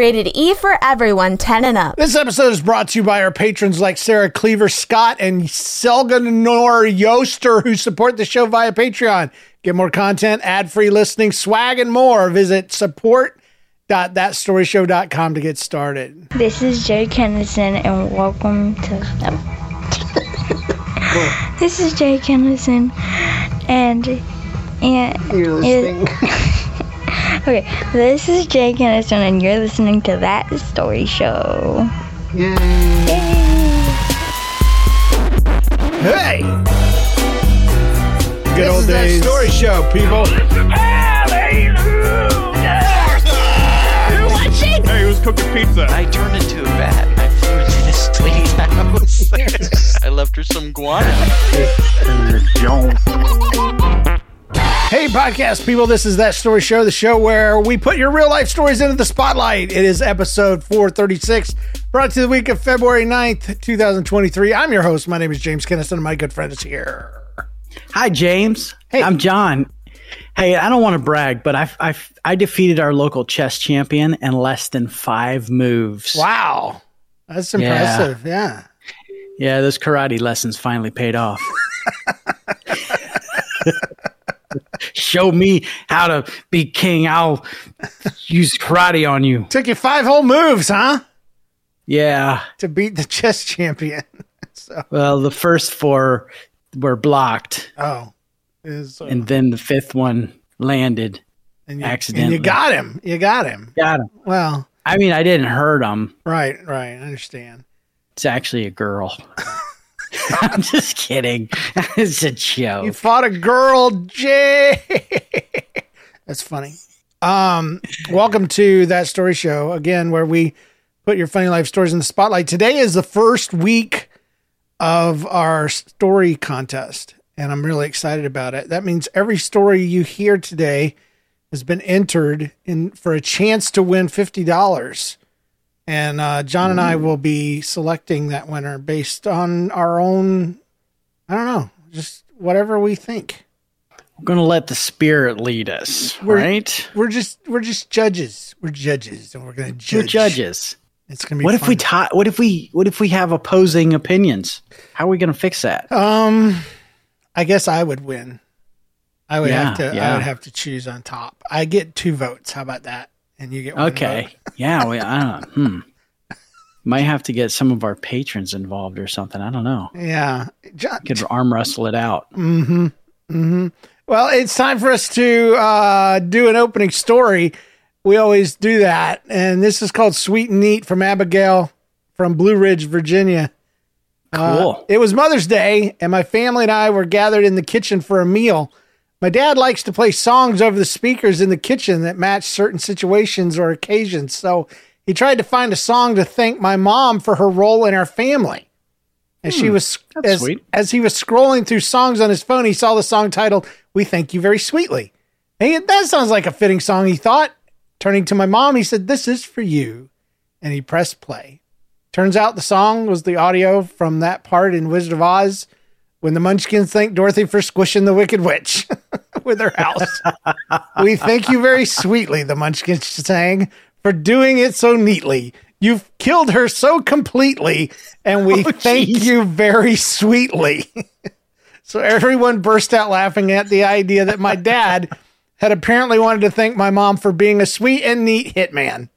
Rated E for everyone, 10 and up. This episode is brought to you by our patrons like Sarah Cleaver Scott and Selganor Yoster, who support the show via Patreon. Get more content, ad free listening, swag, and more. Visit support.thatstoryshow.com to get started. This is Jay Kennison, and welcome to. this is Jay Kennison, and and You're listening. okay, this is Jay Kennison, and you're listening to that story show. Yay. Hey! Good old days. That story show, people. Hallelujah. You watching? Hey, who's cooking pizza? I turned into a bat I flew into this lady's house. I left her some guano. Hey, podcast people, this is That Story Show, the show where we put your real life stories into the spotlight. It is episode 436, brought to you the week of February 9th, 2023. I'm your host. My name is James Kennison, and my good friend is here. Hi, James. Hey. I'm John. Hey, I don't want to brag, but I, I, I defeated our local chess champion in less than five moves. Wow. That's Yeah. impressive. Yeah. Yeah, those karate lessons finally paid off. Show me how to be king. I'll use karate on you. Took you five whole moves, huh? Yeah. To beat the chess champion. so, Well, the first four were blocked, oh. Uh, and then the fifth one landed. and you, accidentally. And you got him. You got him. Got him. Well, I mean, I didn't hurt him. right, right. I understand. It's actually a girl. I'm just kidding. it's a joke. You fought a girl, Jay. That's funny. Um, welcome to that story show again, where we put your funny life stories in the spotlight. Today is the first week of our story contest, and I'm really excited about it. That means every story you hear today has been entered in for a chance to win fifty dollars. And uh, John and I will be selecting that winner based on our own I don't know, just whatever we think. We're gonna let the spirit lead us, We're- right? We're just we're just judges. We're judges, and we're gonna judge. We're judges. It's gonna be. What if we fun. tie? What if we? What if we have opposing opinions? How are we gonna fix that? Um, I guess I would win. I would have Yeah, to. I would have to choose on top. I get two votes. How about that? And you get one Okay. yeah. We, I don't. Hmm. Might have to get some of our patrons involved or something. I don't know. Yeah. John, Could arm wrestle it out. Mm-hmm. Mm-hmm. Well, it's time for us to uh, do an opening story. We always do that, and this is called "Sweet and Neat" from Abigail from Blue Ridge, Virginia. Uh, Cool. it was Mother's Day, and my family and I were gathered in the kitchen for a meal. My dad likes to play songs over the speakers in the kitchen that match certain situations or occasions. So he tried to find a song to thank my mom for her role in our family. As she was Hmm, as, sweet. as he was scrolling through songs on his phone, he saw the song titled "We Thank You Very Sweetly." And he- that sounds like a fitting song, he thought. Turning to my mom, he said, "This is for you," and he pressed play. Turns out the song was the audio from that part in Wizard of Oz when the Munchkins thank Dorothy for squishing the Wicked Witch with her house. we thank you very sweetly, the Munchkins sang, for doing it so neatly. You've killed her so completely, and we Oh, thank you very sweetly. so everyone burst out laughing at the idea that my dad had apparently wanted to thank my mom for being a sweet and neat hitman.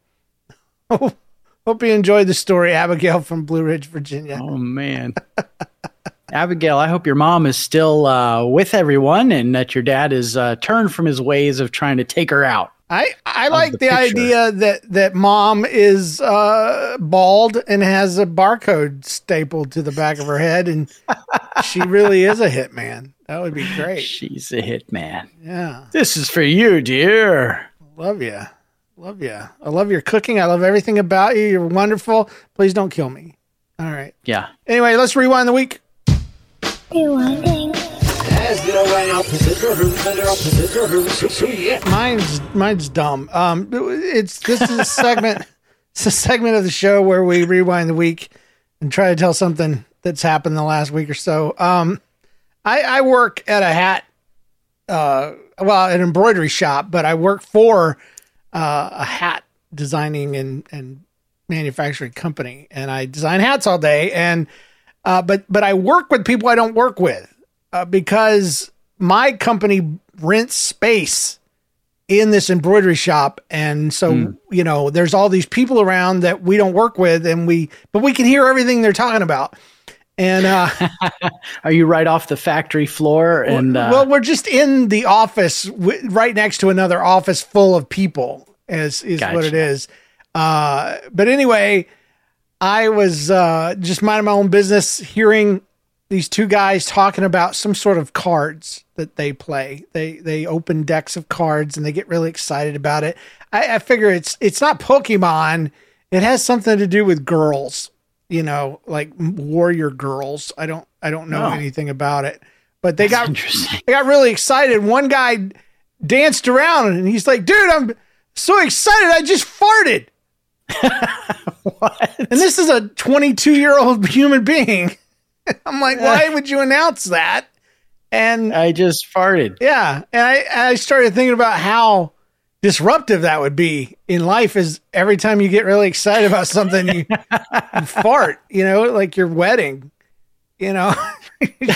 Hope you enjoyed the story, Abigail from Blue Ridge, Virginia. Oh man. Abigail, I hope your mom is still uh, with everyone and that your dad is uh, turned from his ways of trying to take her out. I, I like the the, idea that, that mom is uh, bald and has a barcode stapled to the back of her head, and she really is a hitman. That would be great. She's a hitman. Yeah, This is for you, dear. love you, love you. I love your cooking. I love everything about you. You're wonderful. Please don't kill me. All right. Yeah. Anyway, let's rewind the week. Mine's mine's dumb. Um, it's this is a segment. it's a segment of the show where we rewind the week and try to tell something that's happened the last week or so. Um, I, I work at a hat, uh, well, an embroidery shop, but I work for uh, a hat designing and and manufacturing company, and I design hats all day. And uh, but but I work with people I don't work with uh, because my company rents space in this embroidery shop and so Mm. you know there's all these people around that we don't work with and we but we can hear everything they're talking about and uh Are you right off the factory floor? And uh, well we're just in the office w- right next to another office full of people is is what it is uh but anyway i was uh just minding my own business hearing these two guys talking about some sort of cards that they play they they open decks of cards and they get really excited about it i, I figure it's it's not pokemon it has something to do with girls you know like warrior girls i don't i don't know Oh. anything about it but they got interesting. I got really excited. One guy danced around and he's like, dude, I'm so excited. I just farted. What? And this is a 22 year old human being. I'm like, why would you announce that? And I just farted. yeah, and I, I started thinking about how disruptive that would be in life is every time you get really excited about something, you, you fart, you know, like your wedding, you know, you,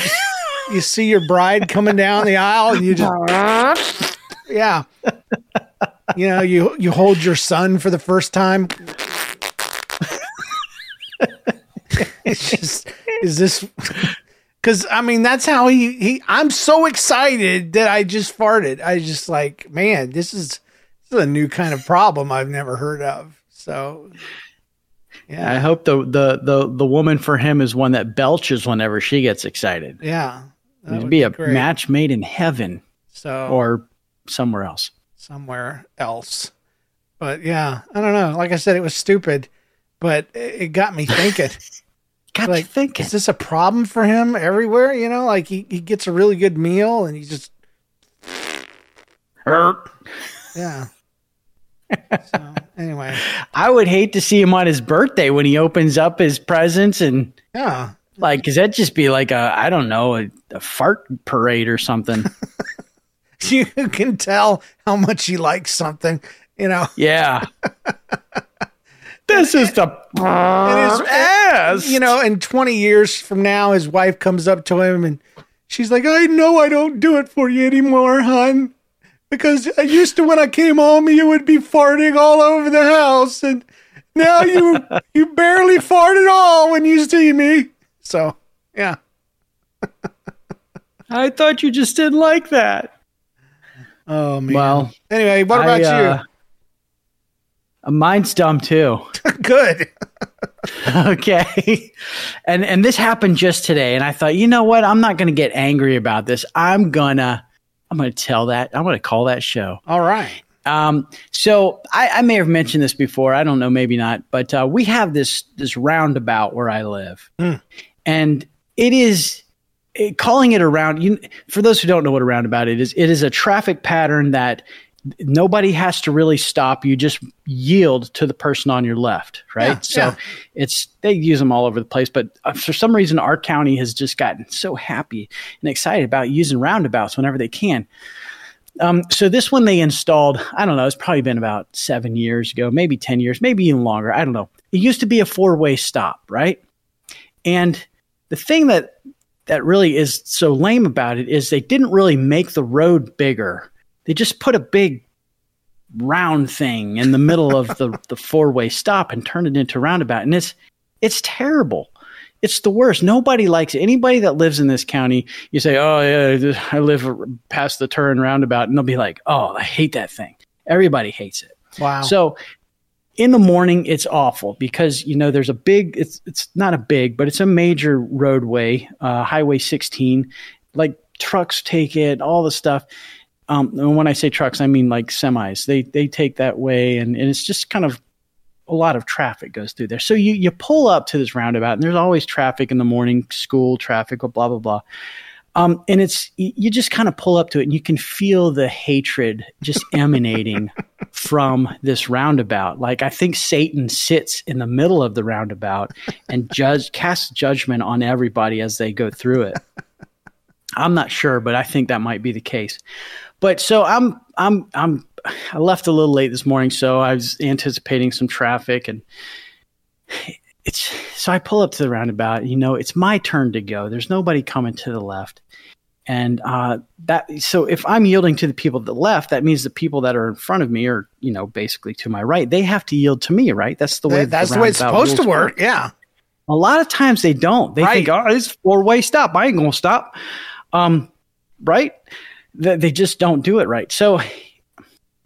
you see your bride coming down the aisle and you just, yeah, you know, you, you hold your son for the first time. it's just, is this, Cause I mean, that's how he, he, I'm so excited that I just farted. I just like, man, this is, this is a new kind of problem I've never heard of. So, yeah, I hope the, the the the woman for him is one that belches whenever she gets excited. yeah, It'd would be a great. match made in heaven So, or somewhere else. somewhere else. But yeah, I don't know. Like I said, it was stupid, but it it got me thinking. Got like, you thinking. is this a problem for him everywhere? You know, like he, he gets a really good meal and he just, yeah. so anyway, I would hate to see him on his birthday when he opens up his presents and yeah. like, cause that'd just be like a, I don't know, a, a fart parade or something. you can tell how much he likes something, you know. yeah. This is the And his- ass. You know, and 20 years from now, his wife comes up to him and she's like, I know I don't do it for you anymore, hon. Because I used to, when I came home, you would be farting all over the house. And now you, you barely fart at all when you see me. So, yeah. I thought you just didn't like that. Oh, man. Well, anyway, what about I, uh, Mine's dumb too. Good. okay. And and this happened just today and I thought, "You know what? I'm not going to get angry about this. I'm going to I'm going to tell that. I'm going to call that show." All right. Um, so I, I may have mentioned this before. I don't know, maybe not. But uh, we have this this roundabout where I live, and it is it, calling it a round. You, for those who don't know what a roundabout it is, it is a traffic pattern that nobody has to really stop. You just yield to the person on your left, right? Yeah, so yeah. it's they use them all over the place. But uh, for some reason, our county has just gotten so happy and excited about using roundabouts whenever they can. Um, so this one they installed, I don't know, it's probably been about seven years ago, maybe 10 years, maybe even longer. I don't know. It used to be a four way stop, right? And the thing that that really is so lame about it is they didn't really make the road bigger. They just put a big round thing in the middle of the, the four way stop and turn it into a roundabout. And it's it's terrible. It's the worst. Nobody likes it. Anybody that lives in this county, you say, "Oh yeah, I live past the turn roundabout," and they'll be like, "Oh, I hate that thing." Everybody hates it. Wow. So in the morning, it's awful because you know there's a big. It's it's not a big, but it's a major roadway, uh, Highway 16. Like trucks take it, all the stuff. Um, and when I say trucks, I mean like semis. They they take that way, and, and it's just kind of a lot of traffic goes through there. So you you pull up to this roundabout, and there's always traffic in the morning, school traffic, blah blah blah. Um, and it's you just kind of pull up to it, and you can feel the hatred just emanating from this roundabout. Like I think Satan sits in the middle of the roundabout and judge casts judgment on everybody as they go through it. I'm not sure, but I think that might be the case. But so I'm I'm I'm I left a little late this morning, so I was anticipating some traffic, and it's so I pull up to the roundabout. You know, it's my turn to go. There's nobody coming to the left, and uh, that so if I'm yielding to the people to the left, that means the people that are in front of me, or you know, basically to my right, they have to yield to me, right? That's the way. That- that's the way it's supposed to rules work. Yeah. a lot of times they don't. They think, Right. oh, it's four way stop. I ain't gonna stop. Um, right? They, they just don't do it right. So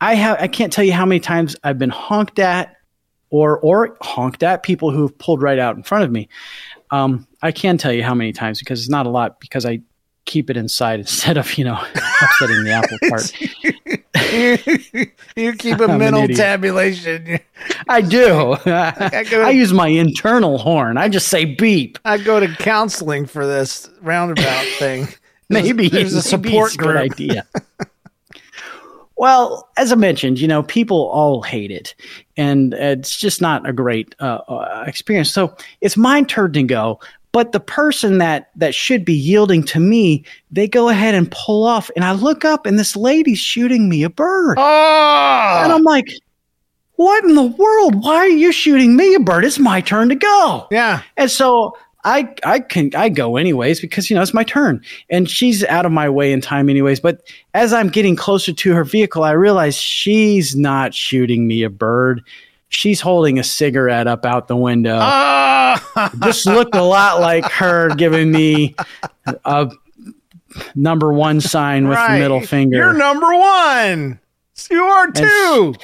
I have I can't tell you how many times I've been honked at or or honked at people who have pulled right out in front of me. Um, I can tell you how many times because it's not a lot because I keep it inside instead of you know upsetting the apple cart. you, keep a I'm mental tabulation. I do. I go- I use my internal horn. I just say beep. I go to counseling for this roundabout thing. Maybe there's a support good group. idea. well, as I mentioned, you know, people all hate it, and it's just not a great uh, uh, experience. So it's my turn to go. But the person that that should be yielding to me, they go ahead and pull off, and I look up, and this lady's shooting me a bird, and Oh, I'm like, "What in the world? Why are you shooting me a bird? It's my turn to go." yeah. And so I I can I go anyways because you know it's my turn and she's out of my way in time anyways. But as I'm getting closer to her vehicle, I realize she's not shooting me a bird. She's holding a cigarette up out the window. Ah! Oh, This looked a lot like her giving me a number one sign with right. the middle finger. You're number one. You are too.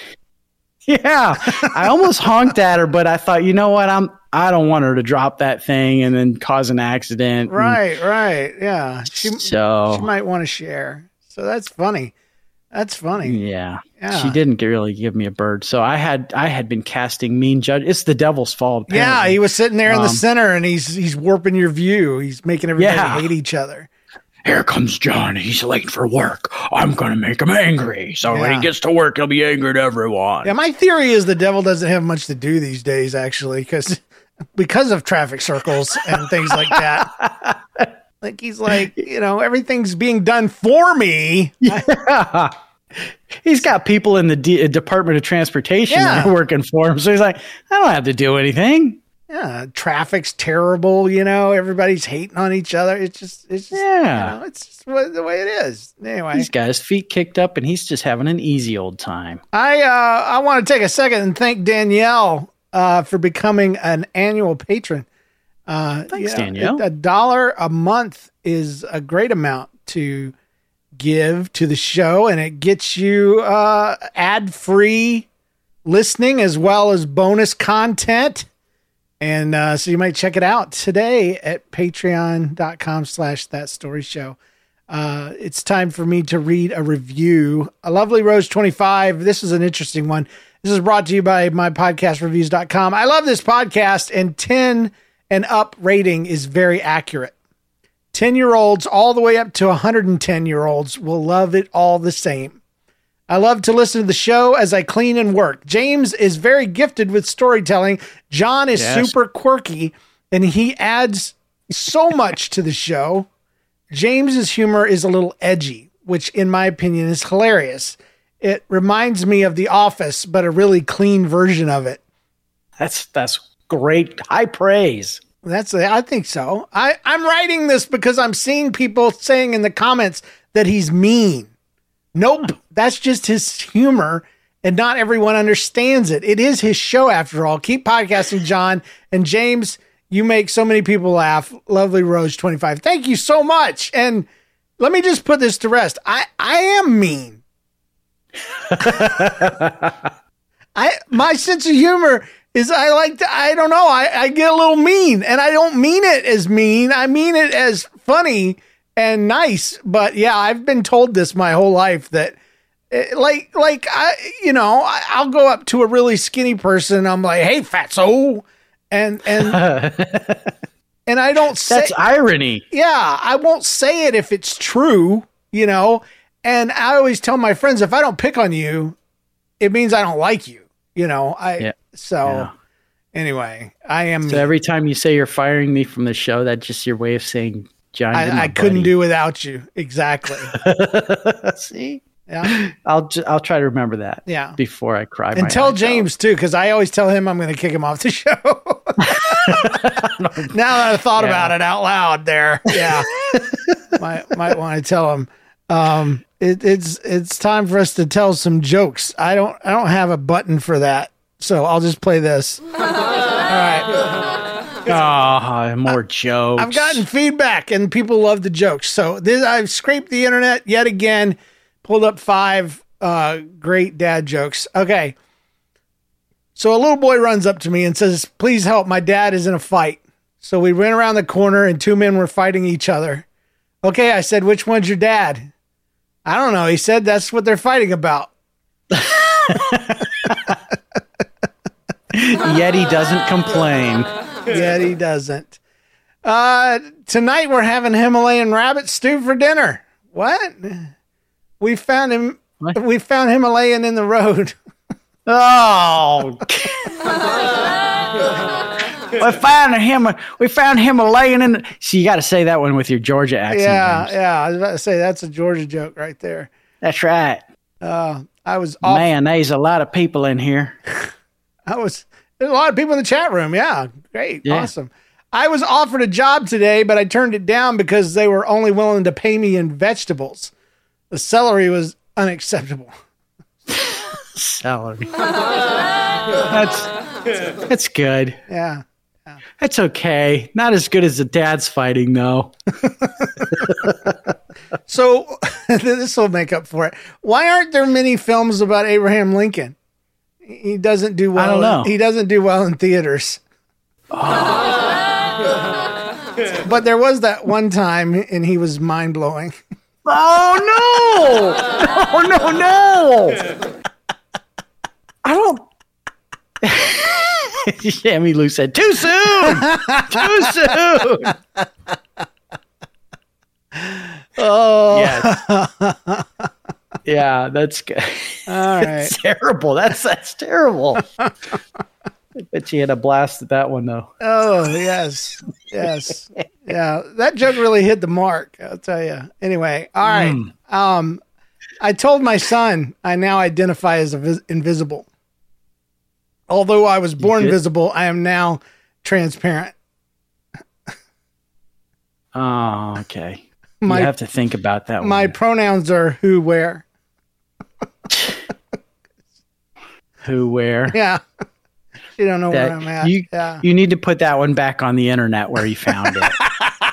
Yeah, I almost honked at her, but I thought, you know what? I'm I don't want her to drop that thing and then cause an accident. and Right, right. Yeah. She, So she might want to share. So that's funny. That's funny. yeah, Yeah. she didn't really give me a bird. So I had I had been casting mean judge. It's the devil's fault. Yeah, he was sitting there in the Um, center and he's he's warping your view. He's making everybody Yeah. hate each other. Here comes John. He's late for work. I'm gonna make him angry. So when he gets to work, he'll be angry at everyone. Yeah, my theory is the devil doesn't have much to do these days, actually, because because of traffic circles and things like that. like he's like, you know, everything's being done for me. Yeah. He's got people in the D- Department of Transportation Yeah. working for him. So he's like, I don't have to do anything. Yeah, traffic's terrible. You know, everybody's hating on each other. It's just, it's just, Yeah. you know, it's just what, the way it is. Anyway, He's got his feet kicked up and he's just having an easy old time. I uh, I want to take a second and thank Danielle uh, for becoming an annual patron. Uh, Thanks, you know, Danielle. A dollar a month is a great amount to give to the show, and it gets you uh, ad free listening as well as bonus content. And uh, so you might check it out today at patreon.com slash that story show. Uh, it's time for me to read a review. A lovely Rose 25. This is an interesting one. This is brought to you by my podcastreviews.com. I love this podcast, and 10 and up rating is very accurate. 10 year olds all the way up to 110 year olds will love it all the same. I love to listen to the show as I clean and work. James is very gifted with storytelling. John is Yes. super quirky and he adds so much to the show. James's humor is a little edgy, which in my opinion is hilarious. It reminds me of The Office, but a really clean version of it. That's that's great. High praise. That's I think so. I I'm writing this because I'm seeing people saying in the comments that he's mean. Nope, that's just his humor and not everyone understands it. It is his show after all. Keep podcasting, John and James. You make so many people laugh. Lovely Rose 25. Thank you so much. And let me just put this to rest. I I am mean. I my sense of humor is I like to I don't know I, I get a little mean and I don't mean it as mean I mean it as funny and nice but yeah I've been told this my whole life that eh, like like I you know I, I'll go up to a really skinny person I'm like hey fatso and and and I don't say That's irony. yeah, I won't say it if it's true, you know. And I always tell my friends if I don't pick on you, it means I don't like you, you know. I Yeah. so Yeah. anyway, I am. So every time you say you're firing me from the show, that's just your way of saying John. I, I couldn't buddy." do without you. Exactly. See, Yeah. I'll ju- I'll try to remember that. Yeah. Before I cry. my And tell eyes out. James too, because I always tell him I'm going to kick him off the show. now that I thought Yeah. about it out loud, there, yeah, might might want to tell him. Um, it, it's it's time for us to tell some jokes. I don't I don't have a button for that, so I'll just play this. All right. Oh, more jokes. I've gotten feedback and people love the jokes. So this I've scraped the internet yet again, pulled up five uh, great dad jokes. Okay. So a little boy runs up to me and says, Please help, my dad is in a fight. So we went around the corner and two men were fighting each other. Okay, I said, Which one's your dad? I don't know. He said that's what they're fighting about. Yet he doesn't complain. Yet he doesn't. Uh, tonight we're having Himalayan rabbit stew for dinner. What? We found him. What? We found Himalayan in the road. Oh. we found him. We found him laying in. The, so you got to say that one with your Georgia accent. yeah, James. yeah. I was about to say that's a Georgia joke right there. that's right. Uh, I was off. Man, there's a lot of people in here. I was. There's a lot of people in the chat room. Yeah, great, Yeah. awesome. I was offered a job today, but I turned it down because they were only willing to pay me in vegetables. The celery was unacceptable. Celery. that's that's good. Yeah. Oh. That's okay. Not as good as the dad's fighting though. So this will make up for it. Why aren't there many films about Abraham Lincoln? He doesn't do well. don't know. He doesn't do well in theaters. Oh. but there was that one time, and he was mind blowing. Oh, oh no! No no no! I don't. Sammy Lou said, "Too soon, too soon." Oh, Yeah, yeah, that's good. all right. That's terrible. That's that's terrible. I bet you had a blast at that one though. Oh, yes, yes, yeah. That joke really hit the mark. I'll tell you. Anyway, all right. Um, I told my son I now identify as vis- invisible. Although I was born visible, I am now transparent. Oh, okay. My- you have to think about that one. My pronouns are who, where. Who, where? Yeah. you don't know That- where I'm at. you, yeah. you need to put that one back on the internet where you found it.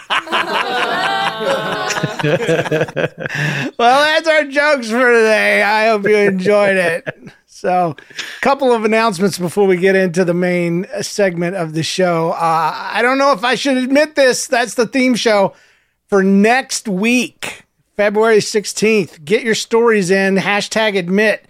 Well, that's our jokes for today. I hope you enjoyed it. So, a couple of announcements before we get into the main segment of the show. Uh, I don't know if I should admit this. That's the theme show for next week, February 16th. Get your stories in, hashtag admit.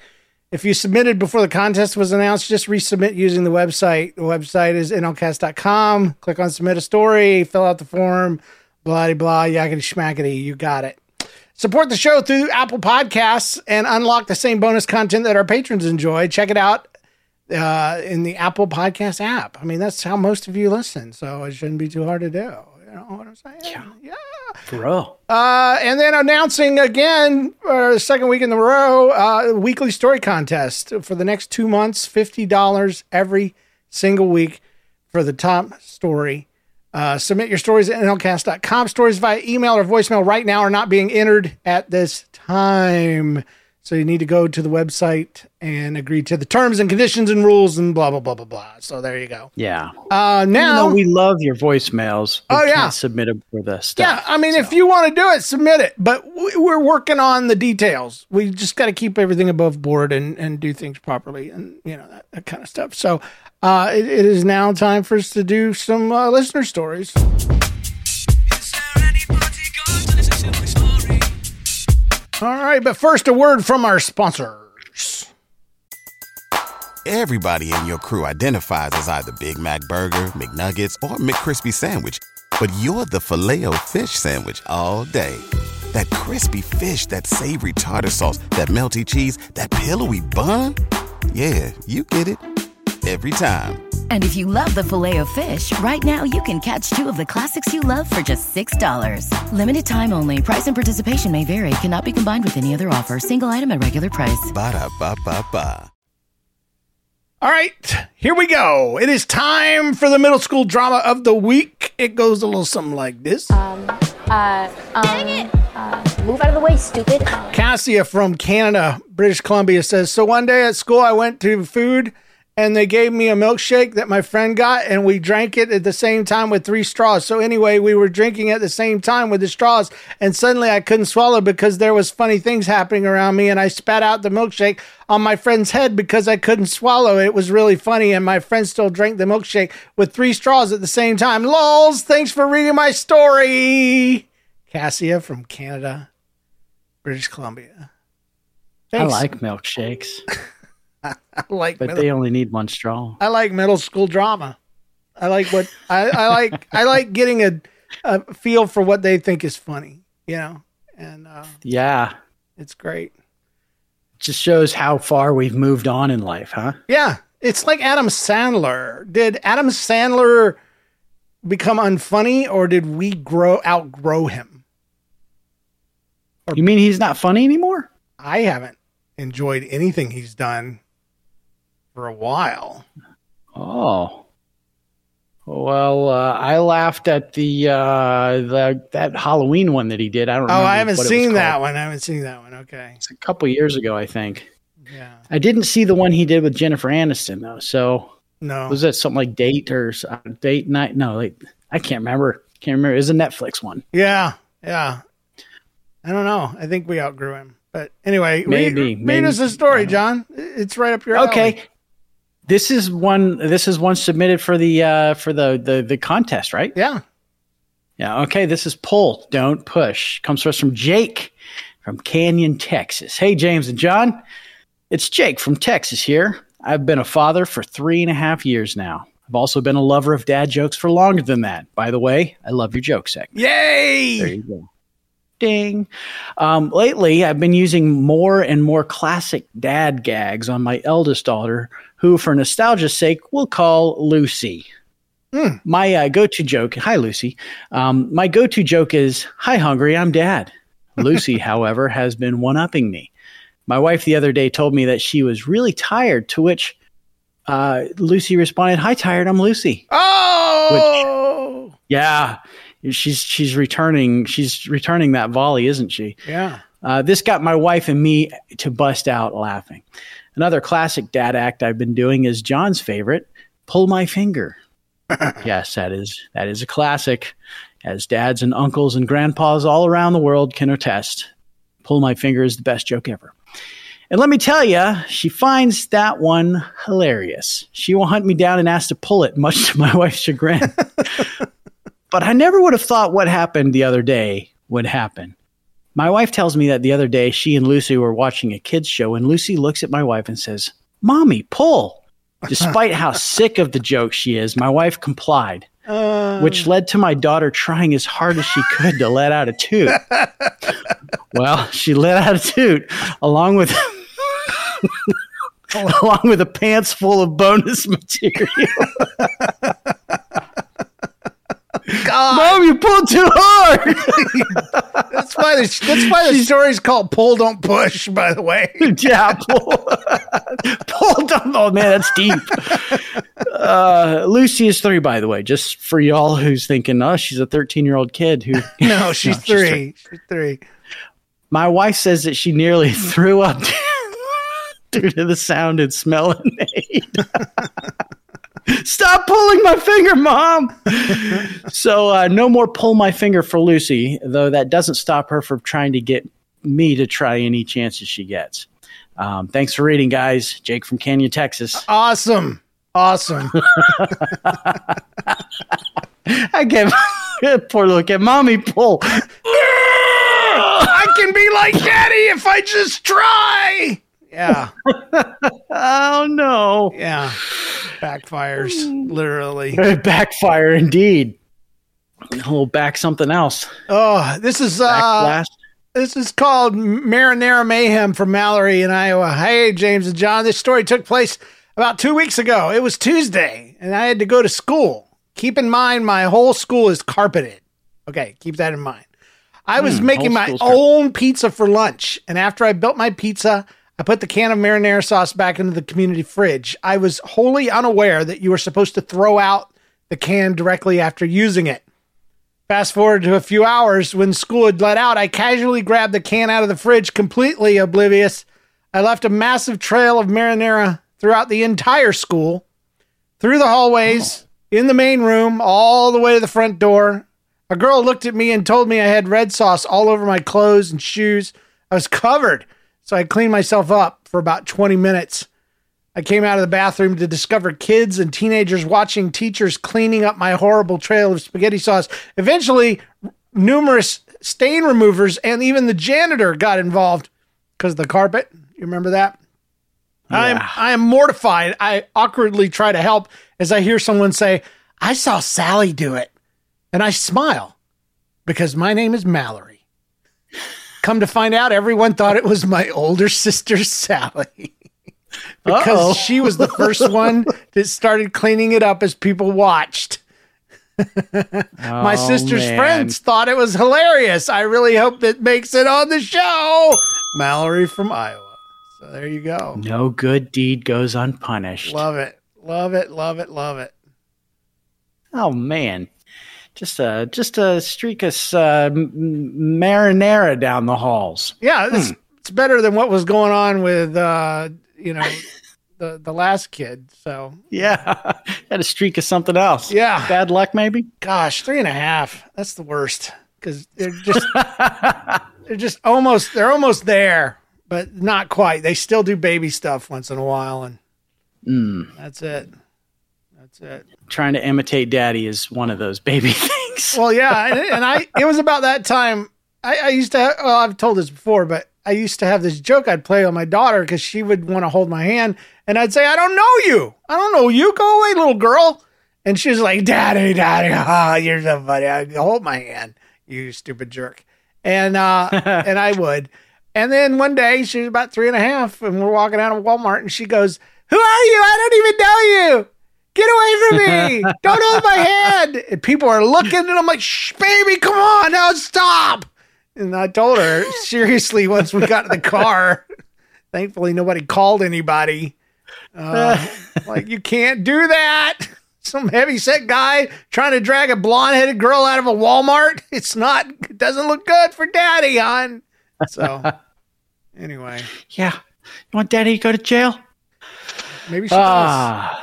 If you submitted before the contest was announced, just resubmit using the website. The website is nlcast.com. Click on submit a story, fill out the form, blah, blah, yakety schmackety. You got it. Support the show through Apple Podcasts and unlock the same bonus content that our patrons enjoy. Check it out uh, in the Apple Podcast app. I mean, that's how most of you listen, so it shouldn't be too hard to do. You know what I'm saying? Yeah. yeah. Bro. Uh, and then announcing again for the second week in a row, uh, weekly story contest for the next two months, fifty dollars every single week for the top story. Uh, submit your stories at nlcast.com. Stories via email or voicemail right now are not being entered at this time. So you need to go to the website and agree to the terms and conditions and rules and blah blah blah blah blah. So there you go. Yeah. Uh, now we love your voicemails, Oh, yeah. submit them for the stuff. Yeah, I mean, if you want to do it, submit it. But we- we're working on the details. We just got to keep everything above board and, and do things properly and, you know, that, that kind of stuff. So uh, it, it is now time for us to do some uh, listener stories. All right, but first, a word from our sponsors. Everybody in your crew identifies as either Big Mac Burger, McNuggets, or McCrispy Sandwich. But you're the filet fish Sandwich all day. That crispy fish, that savory tartar sauce, that melty cheese, that pillowy bun. Yeah, you get it. Every time. And if you love the filet of fish, right now you can catch two of the classics you love for just $6. Limited time only. Price and participation may vary. Cannot be combined with any other offer. Single item at regular price. Ba-da-ba-ba-ba. All right, here we go. It is time for the middle school drama of the week. It goes a little something like this. Um, Uh, Dang it! Uh, move out of the way, stupid. Cassia from Canada, British Columbia says, So one day at school, I went to food and they gave me a milkshake that my friend got, and we drank it at the same time with three straws. So anyway, we were drinking at the same time with the straws, and suddenly I couldn't swallow because there was funny things happening around me, and I spat out the milkshake on my friend's head because I couldn't swallow. It was really funny, and my friend still drank the milkshake with three straws at the same time. Lols, thanks for reading my story. Cassia from Canada, British Columbia. Thanks. I like milkshakes, like but middle- they only need one straw. I like middle school drama. I like what I, I like. I like getting a, a feel for what they think is funny, you know, and uh, Yeah. it's great. Just shows how far we've moved on in life, huh? Yeah, it's like Adam Sandler. Did Adam Sandler become unfunny, or did we grow outgrow him? You mean he's not funny anymore? I haven't enjoyed anything he's done for a while. Oh. Well, uh, I laughed at the uh, the that Halloween one that he did. I don't. Oh, I haven't seen that one. I haven't seen that one. Okay. It's a couple years ago, I think. Yeah. I didn't see the one he did with Jennifer Aniston though. So No. was that something like date or uh, date night? No, like I can't remember. Can't remember. It was a Netflix one. Yeah, yeah. I don't know. I think we outgrew him. But anyway, Maybe, maybe. us a story, John. It's right up your alley. Okay. This is one. This is one submitted for the uh, for the, the the contest, right? Yeah. Yeah. Okay. This is pull, don't push. Comes to us from Jake from Canyon, Texas. Hey, James and John. It's Jake from Texas here. I've been a father for three and a half years now. I've also been a lover of dad jokes for longer than that. By the way, I love your joke segment. Yay! There you go. Ding. Um, lately, I've been using more and more classic dad gags on my eldest daughter, who, for nostalgia's sake, we'll call Lucy. My uh, go to joke, hi, Lucy. Um, my go to joke is, hi, hungry, I'm dad. Lucy, however, has been one upping me. My wife the other day told me that she was really tired, to which uh, Lucy responded, hi, tired, I'm Lucy. Oh, Yeah, she's she's returning she's returning that volley, isn't she? yeah. Uh, this got my wife and me to bust out laughing. Another classic dad act I've been doing is John's favorite, pull my finger. yes, that is that is a classic, as dads and uncles and grandpas all around the world can attest. Pull my finger is the best joke ever. And let me tell you, she finds that one hilarious. She will hunt me down and ask to pull it, much to my wife's chagrin. but I never would have thought what happened the other day would happen. My wife tells me that the other day she and Lucy were watching a kids show, and Lucy looks at my wife and says, Mommy, pull. Despite how sick of the joke she is, my wife complied, Uh, which led to my daughter trying as hard as she could to let out a toot. well, she let out a toot along with along with a pants full of bonus material. God, Mom, you pulled too hard. that's why the that's why the story's called "Pull Don't Push." By the way, yeah, pull, pull down. Oh man, that's deep. Uh, Lucy is three, by the way. Just for y'all who's thinking, oh, she's a thirteen-year-old kid who. no, she's she's three. She's three. My wife says that she nearly threw up due to the sound and smell it made. Stop pulling my finger, mom. so uh, no more pull my finger for Lucy, though that doesn't stop her from trying to get me to try any chances she gets. Um, thanks for reading, guys. Jake from Canyon, Texas. Awesome, awesome. I gave poor little kid, mommy pull. I can be like Daddy if I just try. Yeah, Oh no. yeah. Backfires literally. Backfire indeed. We'll back something else. Oh, this is Back uh. This is called Marinara Mayhem from Mallory in Iowa. Hey, James and John. This story took place about two weeks ago. It was Tuesday, and I had to go to school. Keep in mind, my whole school is carpeted. Okay, keep that in mind. I was Hmm, making my own pizza for lunch, and after I built my pizza, I put the can of marinara sauce back into the community fridge. I was wholly unaware that you were supposed to throw out the can directly after using it. Fast forward to a few hours when school had let out, I casually grabbed the can out of the fridge, completely oblivious. I left a massive trail of marinara throughout the entire school, through the hallways, in the main room, all the way to the front door. A girl looked at me and told me I had red sauce all over my clothes and shoes. I was covered, so I cleaned myself up for about 20 minutes. I came out of the bathroom to discover kids and teenagers watching teachers cleaning up my horrible trail of spaghetti sauce. Eventually, numerous stain removers and even the janitor got involved because of the carpet. You remember that? I'm I am mortified. I awkwardly try to help as I hear someone say, "I saw Sally do it." And I smile because my name is Mallory. Come to find out everyone thought it was my older sister Sally. because Uh-oh. she was the first one that started cleaning it up as people watched. My Oh, sister's man. friends thought it was hilarious. I really hope it makes it on the show. Mallory from Iowa. So there you go. No good deed goes unpunished. Love it. Love it. Love it. Love it. Oh man, just a just a streak of uh, m- m- marinara down the halls. Yeah, it's, it's better than what was going on with uh, you know, the the last kid. So Yeah, had a streak of something else. Yeah. bad luck maybe. gosh, three and a half. That's the worst. Because they're just they're just almost they're almost there, but not quite. They still do baby stuff once in a while and Mm. that's it. It. Trying to imitate daddy is one of those baby things. Well, yeah, and, and I it was about that time. I, I used to. Have, well, I've told this before, but I used to have this joke I'd play on my daughter because she would want to hold my hand, and I'd say, "I don't know you. I don't know you. Go away, little girl." And she was like, "Daddy, daddy, ah, you're so funny. I, hold my hand, you stupid jerk." And uh, and I would. And then one day she was about three and a half, and we're walking out of Walmart, and she goes, "Who are you? I don't even know you." Get away from me! Don't hold my hand! And people are looking, and I'm like, "Shh, baby, come on, now stop!" And I told her seriously once we got in the car. Thankfully, nobody called anybody. Uh, like you can't do that. Some heavy set guy trying to drag a blonde headed girl out of a Walmart. It's not. It doesn't look good for daddy, hon. So anyway, yeah, you want daddy to go to jail? maybe she does.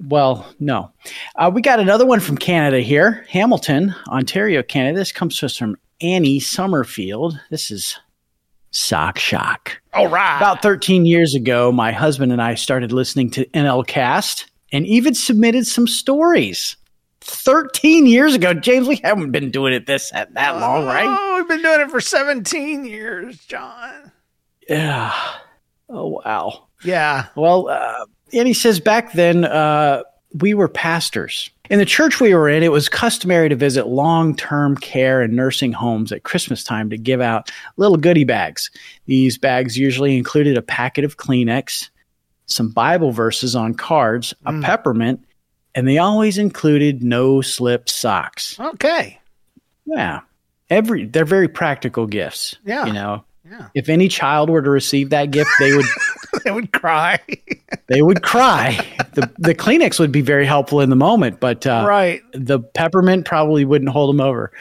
Well, no. Uh, we got another one from Canada here, Hamilton, Ontario, Canada. This comes to us from Annie Summerfield. This is Sock Shock. All right. About 13 years ago, my husband and I started listening to NLCast and even submitted some stories. 13 years ago, James, we haven't been doing it this that, that long, right? Oh, we've been doing it for 17 years, John. Yeah. Oh, wow. Yeah. Well, uh, and he says back then uh, we were pastors. In the church we were in, it was customary to visit long term care and nursing homes at Christmas time to give out little goodie bags. These bags usually included a packet of Kleenex, some Bible verses on cards, a peppermint, and they always included no slip socks. Okay. Yeah. Every they're very practical gifts. Yeah. You know. Yeah. If any child were to receive that gift, they would they would cry. they would cry. The the Kleenex would be very helpful in the moment, but uh, right. the peppermint probably wouldn't hold them over.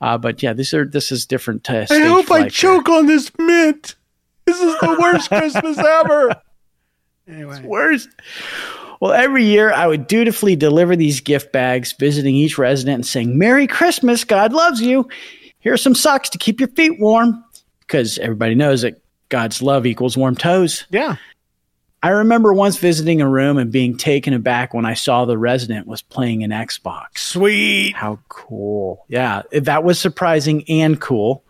Uh, but yeah, these are this is different. Uh, I hope I choke on this mint. This is the worst Christmas ever. Anyway. Worst. Well, every year I would dutifully deliver these gift bags, visiting each resident and saying, "Merry Christmas, God loves you. Here are some socks to keep your feet warm," because everybody knows that God's love equals warm toes. Yeah. I remember once visiting a room and being taken aback when I saw the resident was playing an Xbox. Sweet. How cool. Yeah, that was surprising and cool.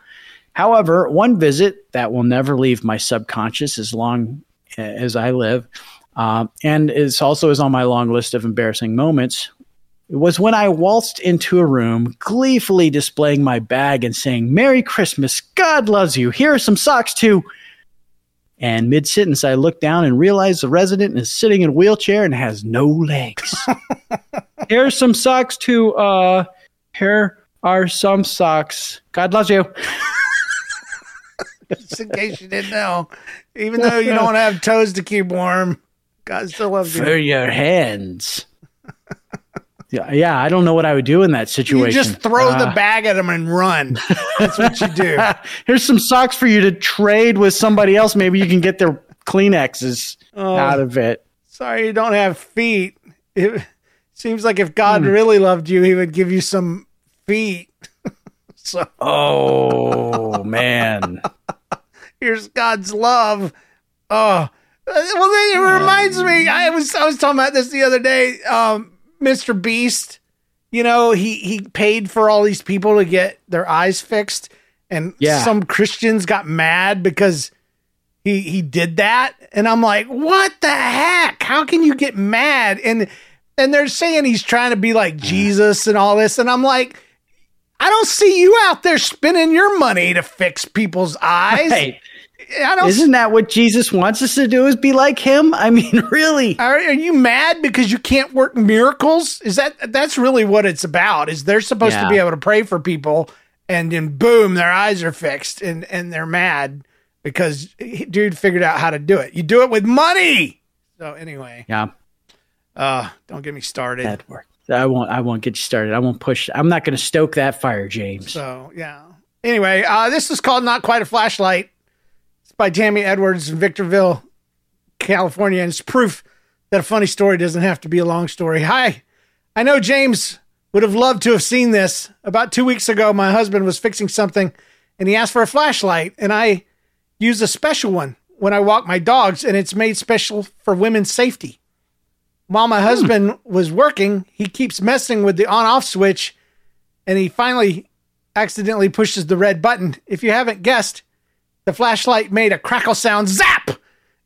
However, one visit that will never leave my subconscious as long as I live, um, and it also is on my long list of embarrassing moments, was when I waltzed into a room, gleefully displaying my bag and saying, Merry Christmas, God loves you, here are some socks too. And mid sentence, I look down and realize the resident is sitting in a wheelchair and has no legs. Here's some socks too. uh, here are some socks. God loves you. Just in case you didn't know, even though you don't have toes to keep warm, God still loves you. For you. your hands. Yeah, yeah, I don't know what I would do in that You situation. just throw the Uh, bag at them and run. That's what you do. Here's some socks for you to trade with somebody else. Maybe you can get their Kleenexes Oh. out of it. Sorry you don't have feet. It seems like if God really loved you, he would give you some feet. so Oh man. here's God's love. Oh, well, it reminds me. I was I was talking about this the other day. Um, Mr. Beast, you know, he he paid for all these people to get their eyes fixed, and Yeah. some Christians got mad because he he did that, and I'm like, what the heck? How can you get mad? And and they're saying he's trying to be like Jesus and all this, and I'm like. I don't see you out there spending your money to fix people's eyes. Don't isn't that what Jesus wants us to do? Is be like him? I mean, really? Are, are you mad because you can't work miracles? Is that that's really what it's about? Is they're supposed to be able to pray for people, and then boom, their eyes are fixed, and and they're mad because dude figured out how to do it. You do it with money. So anyway, Yeah, uh, don't get me started. that worked. I won't. I won't get you started. I won't push. I'm not going to stoke that fire, James. So yeah. Anyway, uh, this is called "Not Quite a Flashlight." By Tammy Edwards in Victorville, California, and it's proof that a funny story doesn't have to be a long story. Hi, I know James would have loved to have seen this. About two weeks ago, my husband was fixing something, and he asked for a flashlight, and I use a special one when I walk my dogs, and it's made special for women's safety. While my hmm. husband was working, he keeps messing with the on-off switch, and he finally accidentally pushes the red button. If you haven't guessed, the flashlight made a crackle sound zap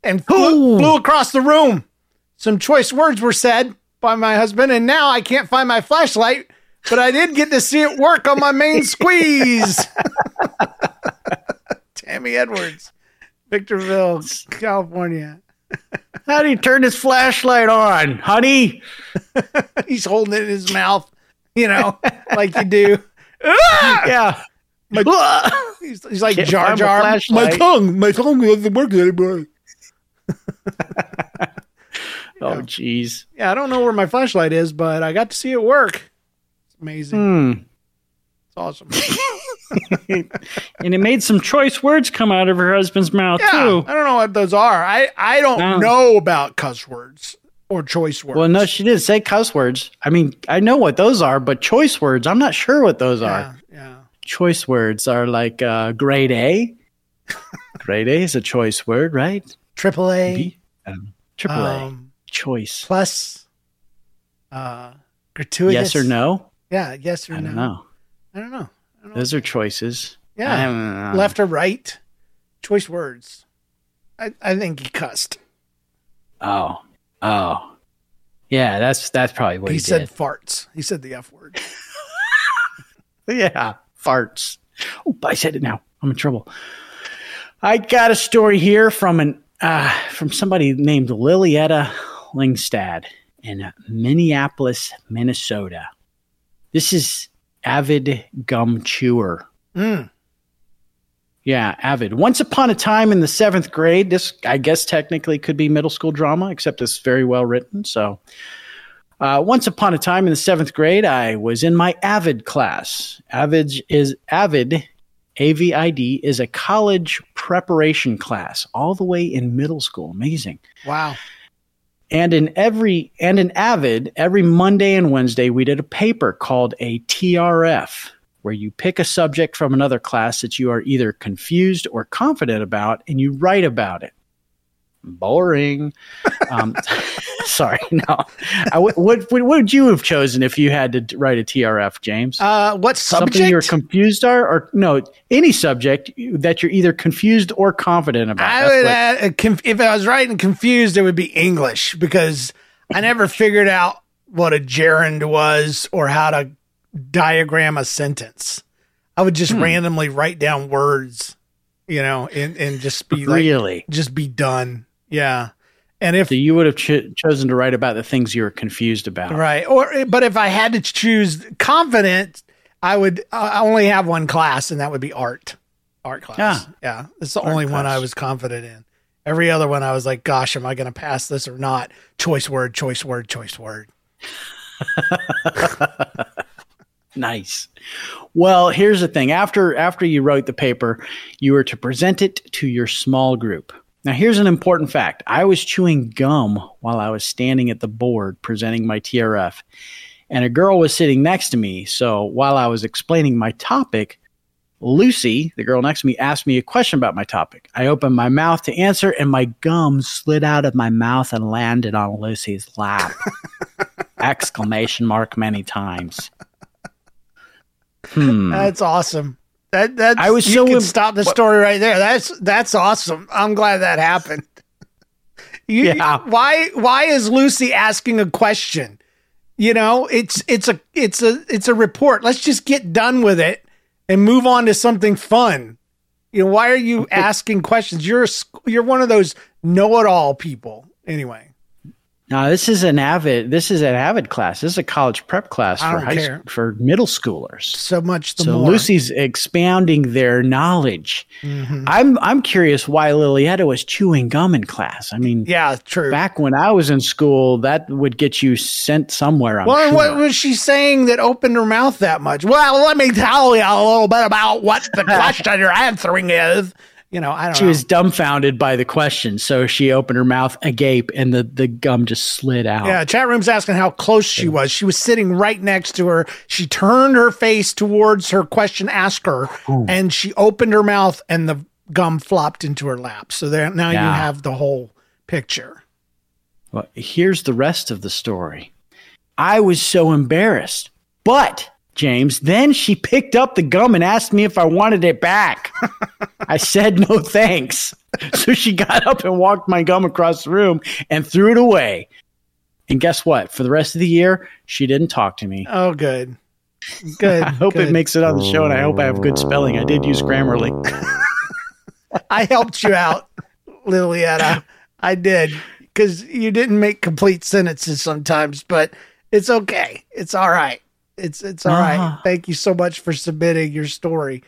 and flew, flew across the room. Some choice words were said by my husband, and now I can't find my flashlight, but I did get to see it work on my main squeeze. Tammy Edwards, Victorville, California. How do you turn this flashlight on, honey? He's holding it in his mouth, you know, like you do. Ah! Yeah. He's, he's like Can't Jar my Jar. My tongue, my tongue doesn't work anymore. Oh, jeez. Yeah, I don't know where my flashlight is, but I got to see it work. It's amazing. Hmm. It's awesome. And it made some choice words come out of her husband's mouth yeah, too. I don't know what those are. I I don't No. know about cuss words or choice words. Well, no, she didn't say cuss words. I mean, I know what those are, but choice words, I'm not sure what those are. yeah, yeah. Choice words are like uh, grade A. grade A is a choice word, right? Triple A, B, um, triple A. um, Choice. plus, uh, gratuitous. Yes or no? Yeah, yes or I no. don't know. I don't know. Those are choices. Yeah. I know. Left or right, choice words. I I think he cussed. Oh. Oh. Yeah, that's that's probably what he he, said did. farts. He said the f word. Yeah, farts. Oh, I said it now. I'm in trouble. I got a story here from an uh, from somebody named Lilietta Lingstad in Minneapolis, Minnesota. This is avid gum chewer. Mm. Yeah, avid. Once upon a time in the seventh grade, this I guess technically could be middle school drama, except it's very well written. So, uh, once upon a time in the seventh grade, I was in my Avid class. Avid is Avid, A V I D, is a college preparation class, all the way in middle school. Amazing. Wow. And in every and in Avid, every Monday and Wednesday, we did a paper called a TRF, where you pick a subject from another class that you are either confused or confident about, and you write about it. Boring. Um, sorry, no. I, what, what what would you have chosen if you had to write a TRF, James? Uh, what subject? Something you're confused are, or no, any subject that you're either confused or confident about. I would, what- uh, conf- if I was writing confused, it would be English because I never figured out what a gerund was or how to diagram a sentence. I would just Hmm. randomly write down words you know, and and just be like, Really? just be done. Yeah. And if So you would have cho- chosen to write about the things you were confused about. right, or but if I had to choose confident, I would uh, only have one class, and that would be art, art class. Ah. yeah, it's the only one I was confident in. Every other one, I was like, "Gosh, am I going to pass this or not?" Choice word, choice word, choice word. Nice. Well, here's the thing. After after you wrote the paper, you were to present it to your small group. Now, here's an important fact. I was chewing gum while I was standing at the board presenting my TRF, and a girl was sitting next to me. So while I was explaining my topic, Lucy, the girl next to me, asked me a question about my topic. I opened my mouth to answer, and my gum slid out of my mouth and landed on Lucy's lap. Exclamation mark many times. Hmm. That's awesome. That that I was you so can im- stop the story right there. That's that's awesome. I'm glad that happened. You, Yeah. Why why is Lucy asking a question? You know, it's it's a it's a it's a report. Let's just get done with it and move on to something fun. You know, why are you asking questions? You're a, you're one of those know-it-all people. Anyway, Now this is an avid. This is an avid class. This is a college prep class for high care. s- for middle schoolers. so much the so more. Lucy's expounding their knowledge. Mhm. I'm I'm curious why Lilietta was chewing gum in class. I mean, Yeah, true. back when I was in school, that would get you sent somewhere. I'm Well, sure. what was she saying that opened her mouth that much? Well, let me tell you a little bit about what the question you're answering is. You know, I don't she know. was dumbfounded by the question, so she opened her mouth agape, and the, the gum just slid out. yeah, chat room's asking how close she was. She was sitting right next to her. She turned her face towards her question asker, and she opened her mouth, and the gum flopped into her lap. So there, now you have the whole picture. Well, here's the rest of the story. I was so embarrassed. But, James, then she picked up the gum and asked me if I wanted it back. I said no thanks. So she got up and walked my gum across the room and threw it away. And guess what? For the rest of the year, she didn't talk to me. Oh, good, good. I hope good. it makes it on the show and I hope I have good spelling. I did use Grammarly. I helped you out, Lilietta. I did because you didn't make complete sentences sometimes, but it's okay. It's all right. It's it's all right. Ah. Thank you so much for submitting your story.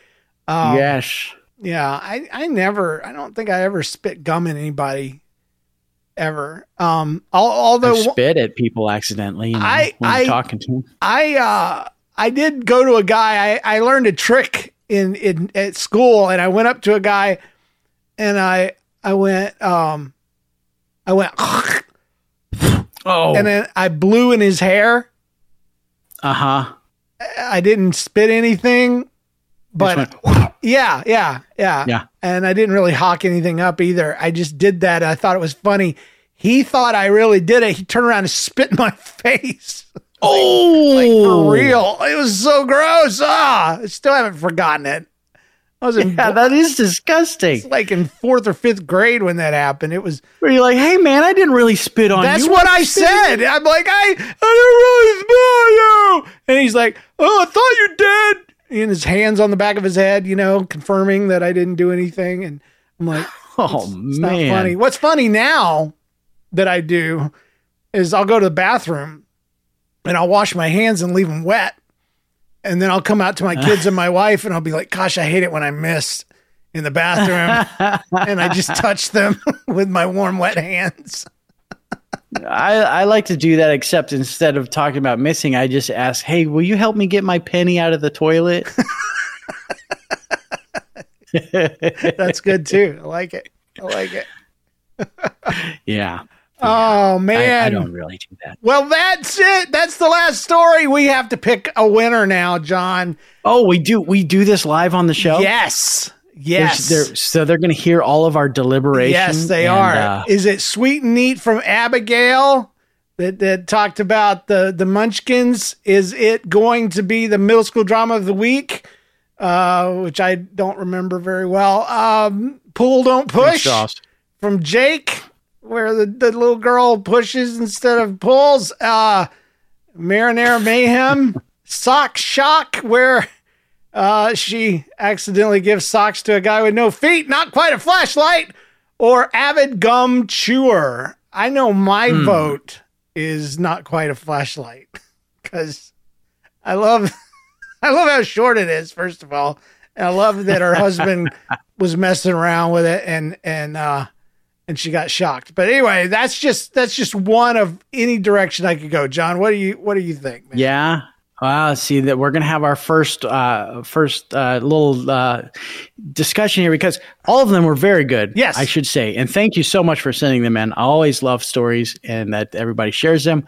Um, yes. Yeah, I I never. I don't think I ever spit gum in anybody ever. Um, al- I although spit at people accidentally you know, I- when I- talking to them. I uh I did go to a guy. I I learned a trick in in at school, and I went up to a guy, and I I went um I went Oh. and then I blew in his hair. Uh huh. I didn't spit anything, but yeah, yeah, yeah, Yeah. And I didn't really hawk anything up either. I just did that. I thought it was funny. He thought I really did it. He turned around and spit in my face. Oh, like for real. It was so gross. Ah, I still haven't forgotten it. I was in Yeah, that is disgusting. like in fourth or fifth grade when that happened. It was Where you're like, hey man, I didn't really spit on that's you. That's what I said. I'm like, I I didn't really spit on you. And he's like, Oh, I thought you did. And his hands on the back of his head, you know, confirming that I didn't do anything. And I'm like, Oh it's not man, funny. What's funny now that I do is I'll go to the bathroom and I'll wash my hands and leave them wet. And then I'll come out to my kids and my wife and I'll be like, gosh, I hate it when I miss in the bathroom. and I just touch them with my warm, wet hands. I, I like to do that. Except instead of talking about missing, I just ask, hey, will you help me get my penny out of the toilet? That's good too. I like it. I like it. yeah. Oh, man. I don't really do that. Well, that's it. That's the last story. We have to pick a winner now, John. Oh, we do we do this live on the show. Yes. Yes. they're- so they're going to hear all of our deliberation. Yes, they and, are. uh, Is it Sweet and Neat from Abigail that, that talked about the, the Munchkins? Is it going to be the middle school drama of the week? Uh, which I don't remember very well. Um, Pull Don't Push from Jake, where the, the little girl pushes instead of pulls. Uh, Marinara Mayhem, Sock Shock, where Uh, she accidentally gives socks to a guy with no feet, not quite a flashlight, or avid gum chewer. I know my Hmm. vote is not quite a flashlight because I love, I love how short it is. First of all, and I love that her husband was messing around with it and and uh, and she got shocked. But anyway, that's just that's just one of any direction I could go. John, what do you what do you think? Man? Yeah. Wow. See that we're gonna have our first uh, first uh, little uh, discussion here because all of them were very good. Yes. I should say, and thank you so much for sending them in. I always love stories and that everybody shares them.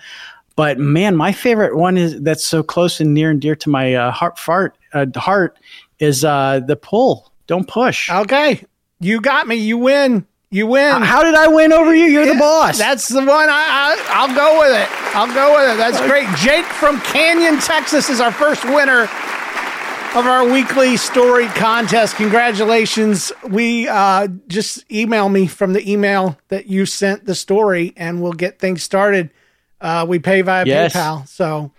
But man, my favorite one is that's so close and near and dear to my uh, heart fart uh, heart is uh, the pull. Don't push. Okay, you got me. You win. You win. How did I win over you? You're the boss. That's the one. I, I I'll go with it. I'll go with it. That's great. Jake from Canyon, Texas, is our first winner of our weekly story contest. Congratulations. We uh, just email me from the email that you sent the story, and we'll get things started. Uh, we pay via Yes. PayPal. So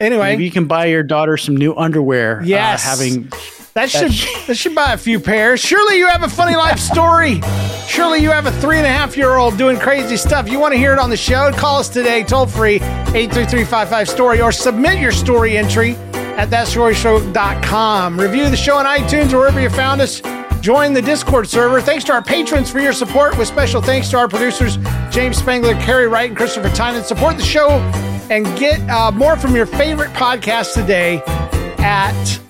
anyway, Maybe you can buy your daughter some new underwear. uh, Yes. having That should that should buy a few pairs. Surely you have a funny life story. Surely you have a three and a half year old doing crazy stuff. You want to hear it on the show? Call us today, toll free, 833 story, or submit your story entry at thatstoryshow.com. Review the show on iTunes or wherever you found us. Join the Discord server. Thanks to our patrons for your support, with special thanks to our producers, James Spangler, Carrie Wright, and Christopher Tynan. Support the show and get uh, more from your favorite podcast today at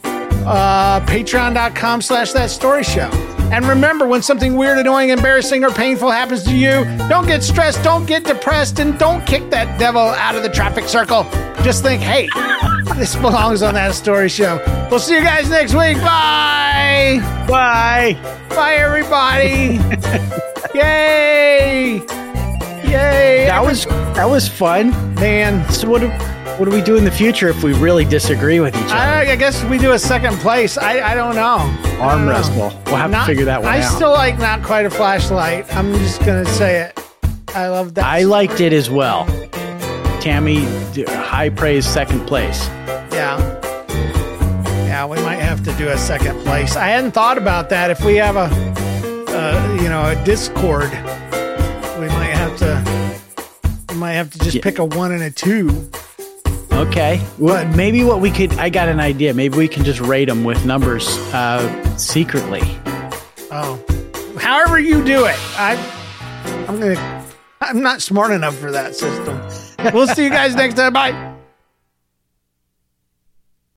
uh, patreon.com slash that story show. And remember, when something weird, annoying, embarrassing, or painful happens to you, don't get stressed, don't get depressed, and don't kick that devil out of the traffic circle. Just think, hey, this belongs on that story show. We'll see you guys next week. Bye. Bye. Bye, everybody. Yay. Yay. That was that was fun, man. So what do, what do we do in the future if we really disagree with each other? I, I guess we do a second place. I, I don't know. Arm wrestle. We'll have Not- to figure that one I out. I still like not quite a flashlight. I'm just gonna say it. I love that. I liked it as well. Tammy, high praise, second place. Yeah. Yeah, we might have to do a second place. I hadn't thought about that. If we have a, uh, you know, a Discord, we might have to. We might have to just pick a one and a two. Okay. Well, maybe what we could, I got an idea. Maybe we can just rate them with numbers uh, secretly. Oh, however you do it, I, I'm gonna. I'm not smart enough for that system. We'll see you guys next time. Bye.